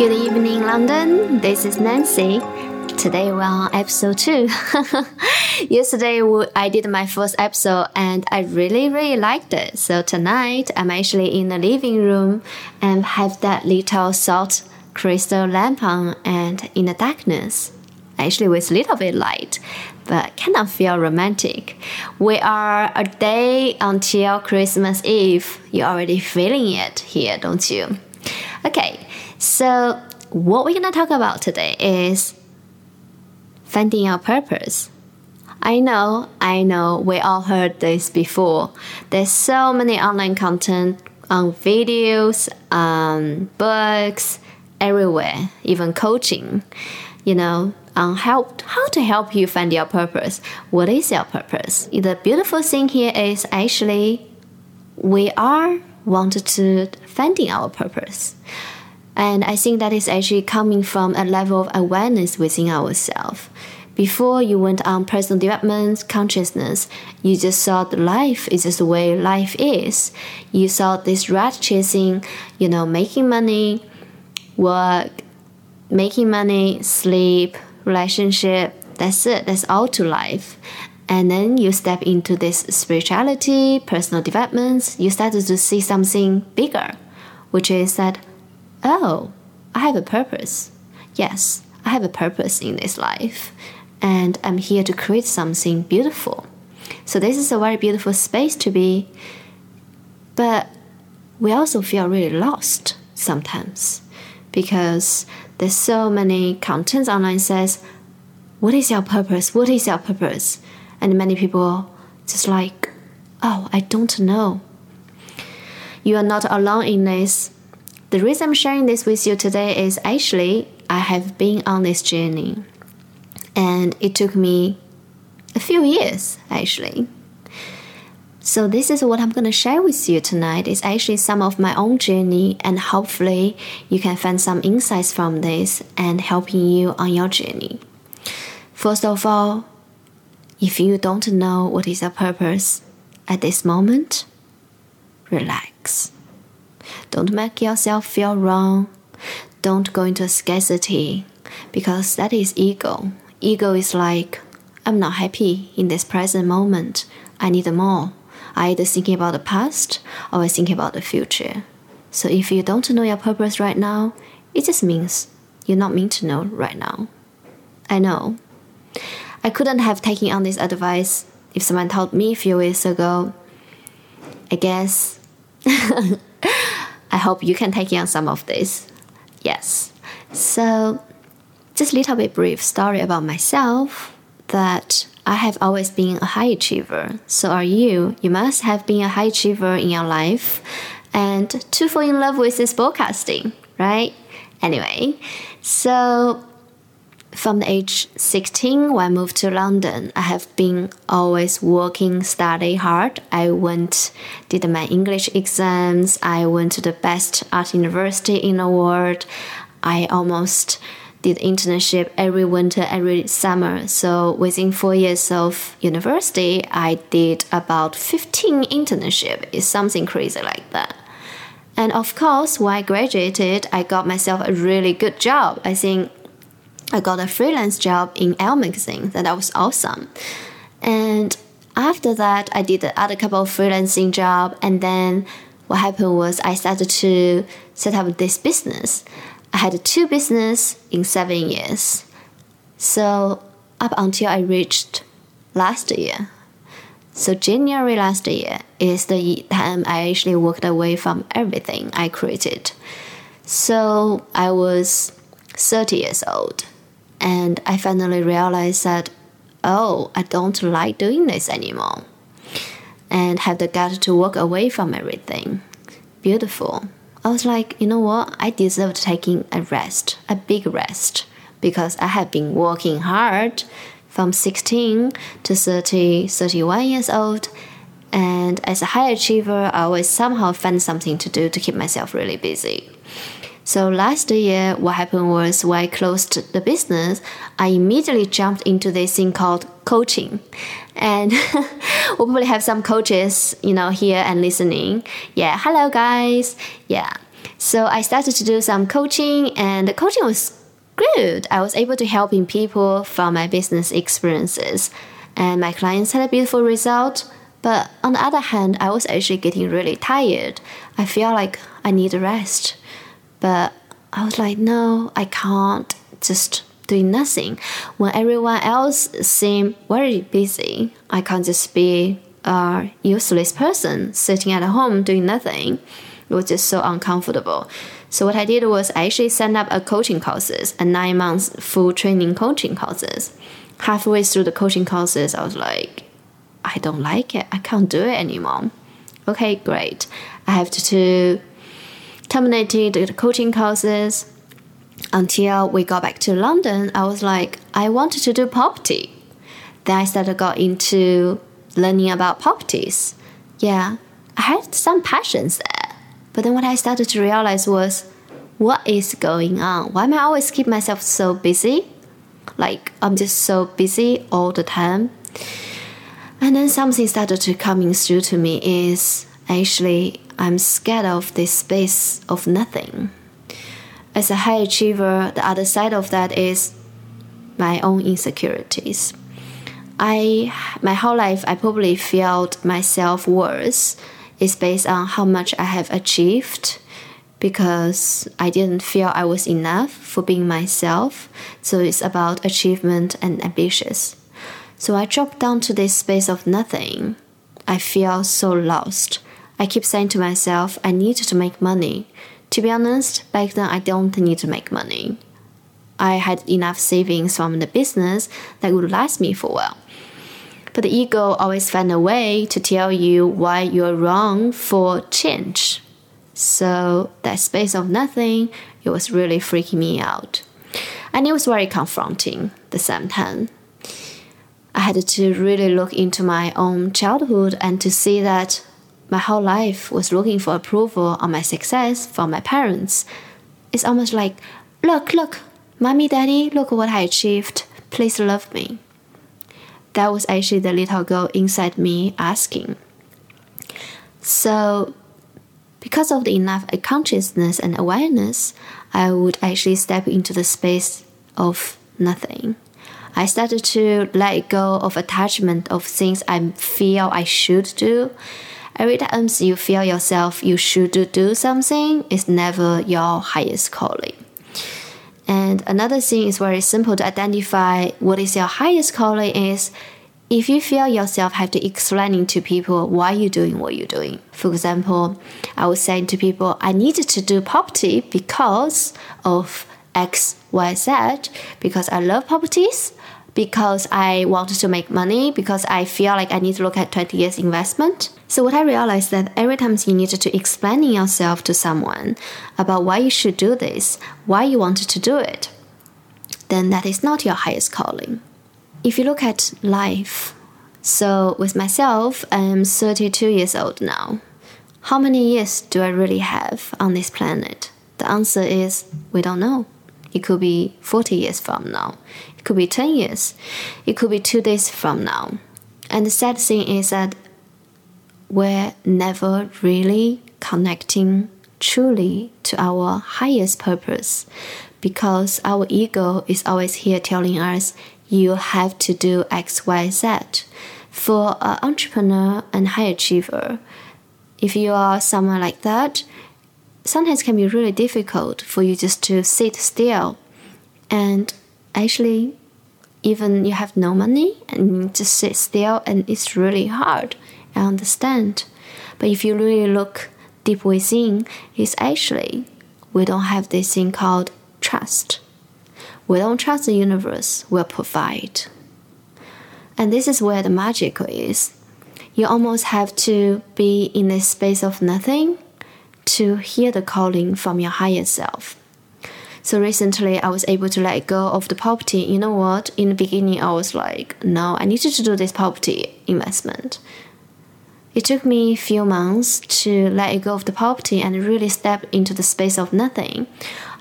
Good evening, London. This is Nancy. Today we're on episode two. Yesterday I did my first episode and I really, really liked it. So tonight I'm actually in the living room and have that little salt crystal lamp on and in the darkness. Actually with a little bit light, but kind of feel romantic. We are a day until Christmas Eve. You're already feeling it here, don't you? Okay, so what we're gonna talk about today is finding our purpose. I know, I know, we all heard this before. There's so many online content on videos, um, books, everywhere, even coaching, you know, on help how to help you find your purpose. What is your purpose? The beautiful thing here is actually we are wanted to finding our purpose. And I think that is actually coming from a level of awareness within ourselves. Before you went on personal development consciousness, you just thought life is just the way life is. You thought this rat chasing, you know, making money, work, making money, sleep, relationship, that's it, that's all to life. And then you step into this spirituality, personal development, you started to see something bigger, which is that oh, I have a purpose. Yes, I have a purpose in this life, and I'm here to create something beautiful. So, this is a very beautiful space to be, but we also feel really lost sometimes because there's so many contents online says what is your purpose what is your purpose and many people just like oh i don't know you are not alone in this the reason I'm sharing this with you today is actually I have been on this journey and it took me a few years actually. So this is what I'm going to share with you tonight is actually some of my own journey and hopefully you can find some insights from this and helping you on your journey. First of all, if you don't know what is your purpose at this moment, relax. Don't make yourself feel wrong. Don't go into scarcity because that is ego. Ego is like, I'm not happy in this present moment. I need more. I either thinking about the past or I thinking about the future. So if you don't know your purpose right now, it just means you're not meant to know right now. I know. I couldn't have taken on this advice if someone told me a few years ago. I guess I hope you can take in some of this. Yes. So, just a little bit brief story about myself that I have always been a high achiever. So are you. You must have been a high achiever in your life and to fall in love with this podcasting, right? Anyway, so from the age 16 when I moved to London, I have been always working, study hard. I went, did my English exams. I went to the best art university in the world. I almost did internship every winter, every summer. So within four years of university, I did about 15 internship. It's something crazy like that. And of course, when I graduated, I got myself a really good job. I think I got a freelance job in Elle magazine. That was awesome. And after that, I did the other couple of freelancing job. And then what happened was I started to set up this business. I had two business in seven years. So up until I reached last year. So January last year is the time I actually walked away from everything I created. So I was 30 years old and I finally realized that, oh, I don't like doing this anymore. And have the gut to walk away from everything. Beautiful. I was like, you know what? I deserve taking a rest, a big rest, because I have been working hard from 16 to 30, 31 years old. And as a high achiever, I always somehow find something to do to keep myself really busy. So last year, what happened was when I closed the business, I immediately jumped into this thing called coaching. And we'll probably have some coaches, you know, here and listening. Yeah, hello guys. Yeah. So I started to do some coaching, and the coaching was good. I was able to helping people from my business experiences, and my clients had a beautiful result. But on the other hand, I was actually getting really tired. I feel like I need a rest. But I was like, no, I can't just doing nothing. When everyone else seem very busy, I can't just be a useless person sitting at home doing nothing. It was just so uncomfortable. So what I did was I actually signed up a coaching courses, a nine months full training coaching courses. Halfway through the coaching courses, I was like, I don't like it. I can't do it anymore. Okay, great. I have to, to terminate the coaching courses until we got back to London. I was like, I wanted to do property. Then I started got into learning about properties. Yeah, I had some passions there. But then what I started to realize was, what is going on? Why am I always keep myself so busy? Like I'm just so busy all the time. And then something started to coming through to me is actually I'm scared of this space of nothing. As a high achiever, the other side of that is my own insecurities. I my whole life I probably felt my self worth is based on how much I have achieved because I didn't feel I was enough for being myself. So it's about achievement and ambitious. So I dropped down to this space of nothing. I feel so lost. I keep saying to myself, I need to make money. To be honest, back then I don't need to make money. I had enough savings from the business that would last me for a while. But the ego always find a way to tell you why you're wrong for change. So that space of nothing, it was really freaking me out. And it was very confronting the same time. I had to really look into my own childhood and to see that my whole life was looking for approval on my success from my parents. It's almost like, look, look, mommy, daddy, look what I achieved. Please love me that was actually the little girl inside me asking. So, because of the enough consciousness and awareness, I would actually step into the space of nothing. I started to let go of attachment of things I feel I should do. Every time you feel yourself you should do something, it's never your highest calling. And another thing is very simple to identify what is your highest calling is if you feel yourself have to explaining to people why you're doing what you're doing. For example, I was saying to people, I needed to do property because of X, Y, Z, because I love properties, because I wanted to make money, because I feel like I need to look at 20 years investment. So what I realized that every time you needed to explaining yourself to someone about why you should do this, why you wanted to do it, then that is not your highest calling. If you look at life, so with myself, I'm 32 years old now. How many years do I really have on this planet? The answer is we don't know. It could be 40 years from now. It could be 10 years. It could be two days from now. And the sad thing is that we're never really connecting truly to our highest purpose because our ego is always here telling us you have to do X, Y, Z. For an entrepreneur and high achiever, if you are someone like that, sometimes can be really difficult for you just to sit still and actually even you have no money and just sit still and it's really hard I understand. But if you really look deep within, it's actually we don't have this thing called trust. We don't trust the universe will provide. And this is where the magic is. You almost have to be in this space of nothing to hear the calling from your higher self. So recently, I was able to let go of the property. You know what? In the beginning, I was like, no, I needed to do this property investment. It took me a few months to let go of the property and really step into the space of nothing.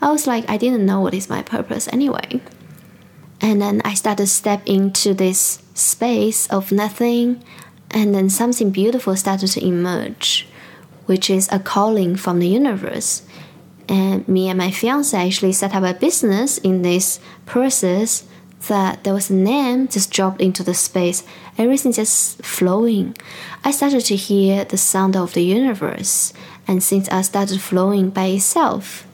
I was like, I didn't know what is my purpose anyway. And then I started to step into this space of nothing, and then something beautiful started to emerge, which is a calling from the universe. And me and my fiance actually set up a business in this process that there was a name just dropped into the space, everything just flowing. I started to hear the sound of the universe, and since I started flowing by itself,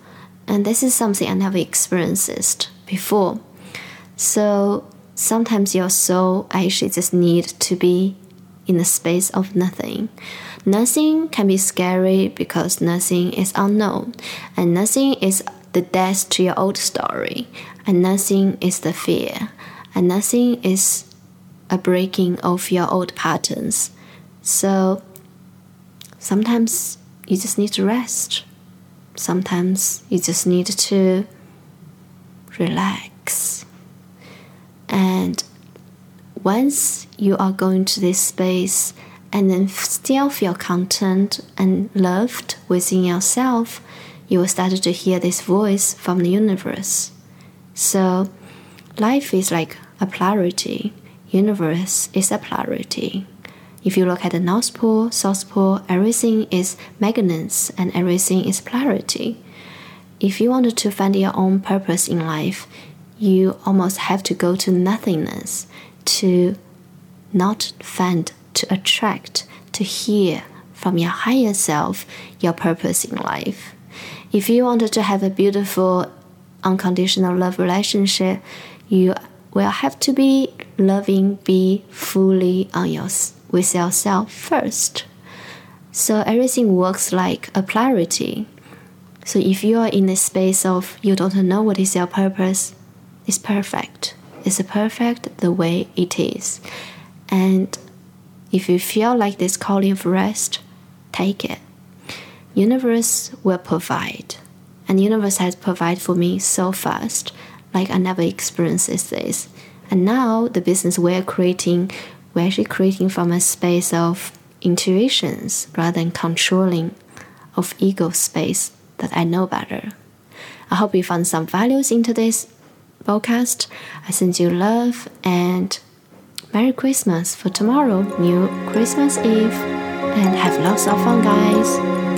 and this is something I never experienced before. So sometimes your soul actually just need to be in the space of nothing. Nothing can be scary because nothing is unknown, and nothing is the death to your old story, and nothing is the fear, and nothing is a breaking of your old patterns. So sometimes you just need to rest. Sometimes you just need to relax. And once you are going to this space and then still feel content and loved within yourself, you will start to hear this voice from the universe. So, life is like a polarity. Universe is a polarity. If you look at the North Pole, South Pole, everything is magnets and everything is polarity. If you wanted to find your own purpose in life, you almost have to go to nothingness to not find, to attract, to hear from your higher self your purpose in life. If you wanted to have a beautiful, unconditional love relationship, you will have to be loving, be fully on your, with yourself first. So everything works like a polarity. So if you are in a space of you don't know what is your purpose, it's perfect. It's perfect the way it is. And if you feel like this calling of rest, take it. Universe will provide. And universe has provided for me so fast, like I never experienced this. And now the business we're creating, we're actually creating from a space of intuitions rather than controlling of ego space that I know better. I hope you found some values into this podcast. I send you love and Merry Christmas for tomorrow, New Christmas Eve, and have lots of fun, guys.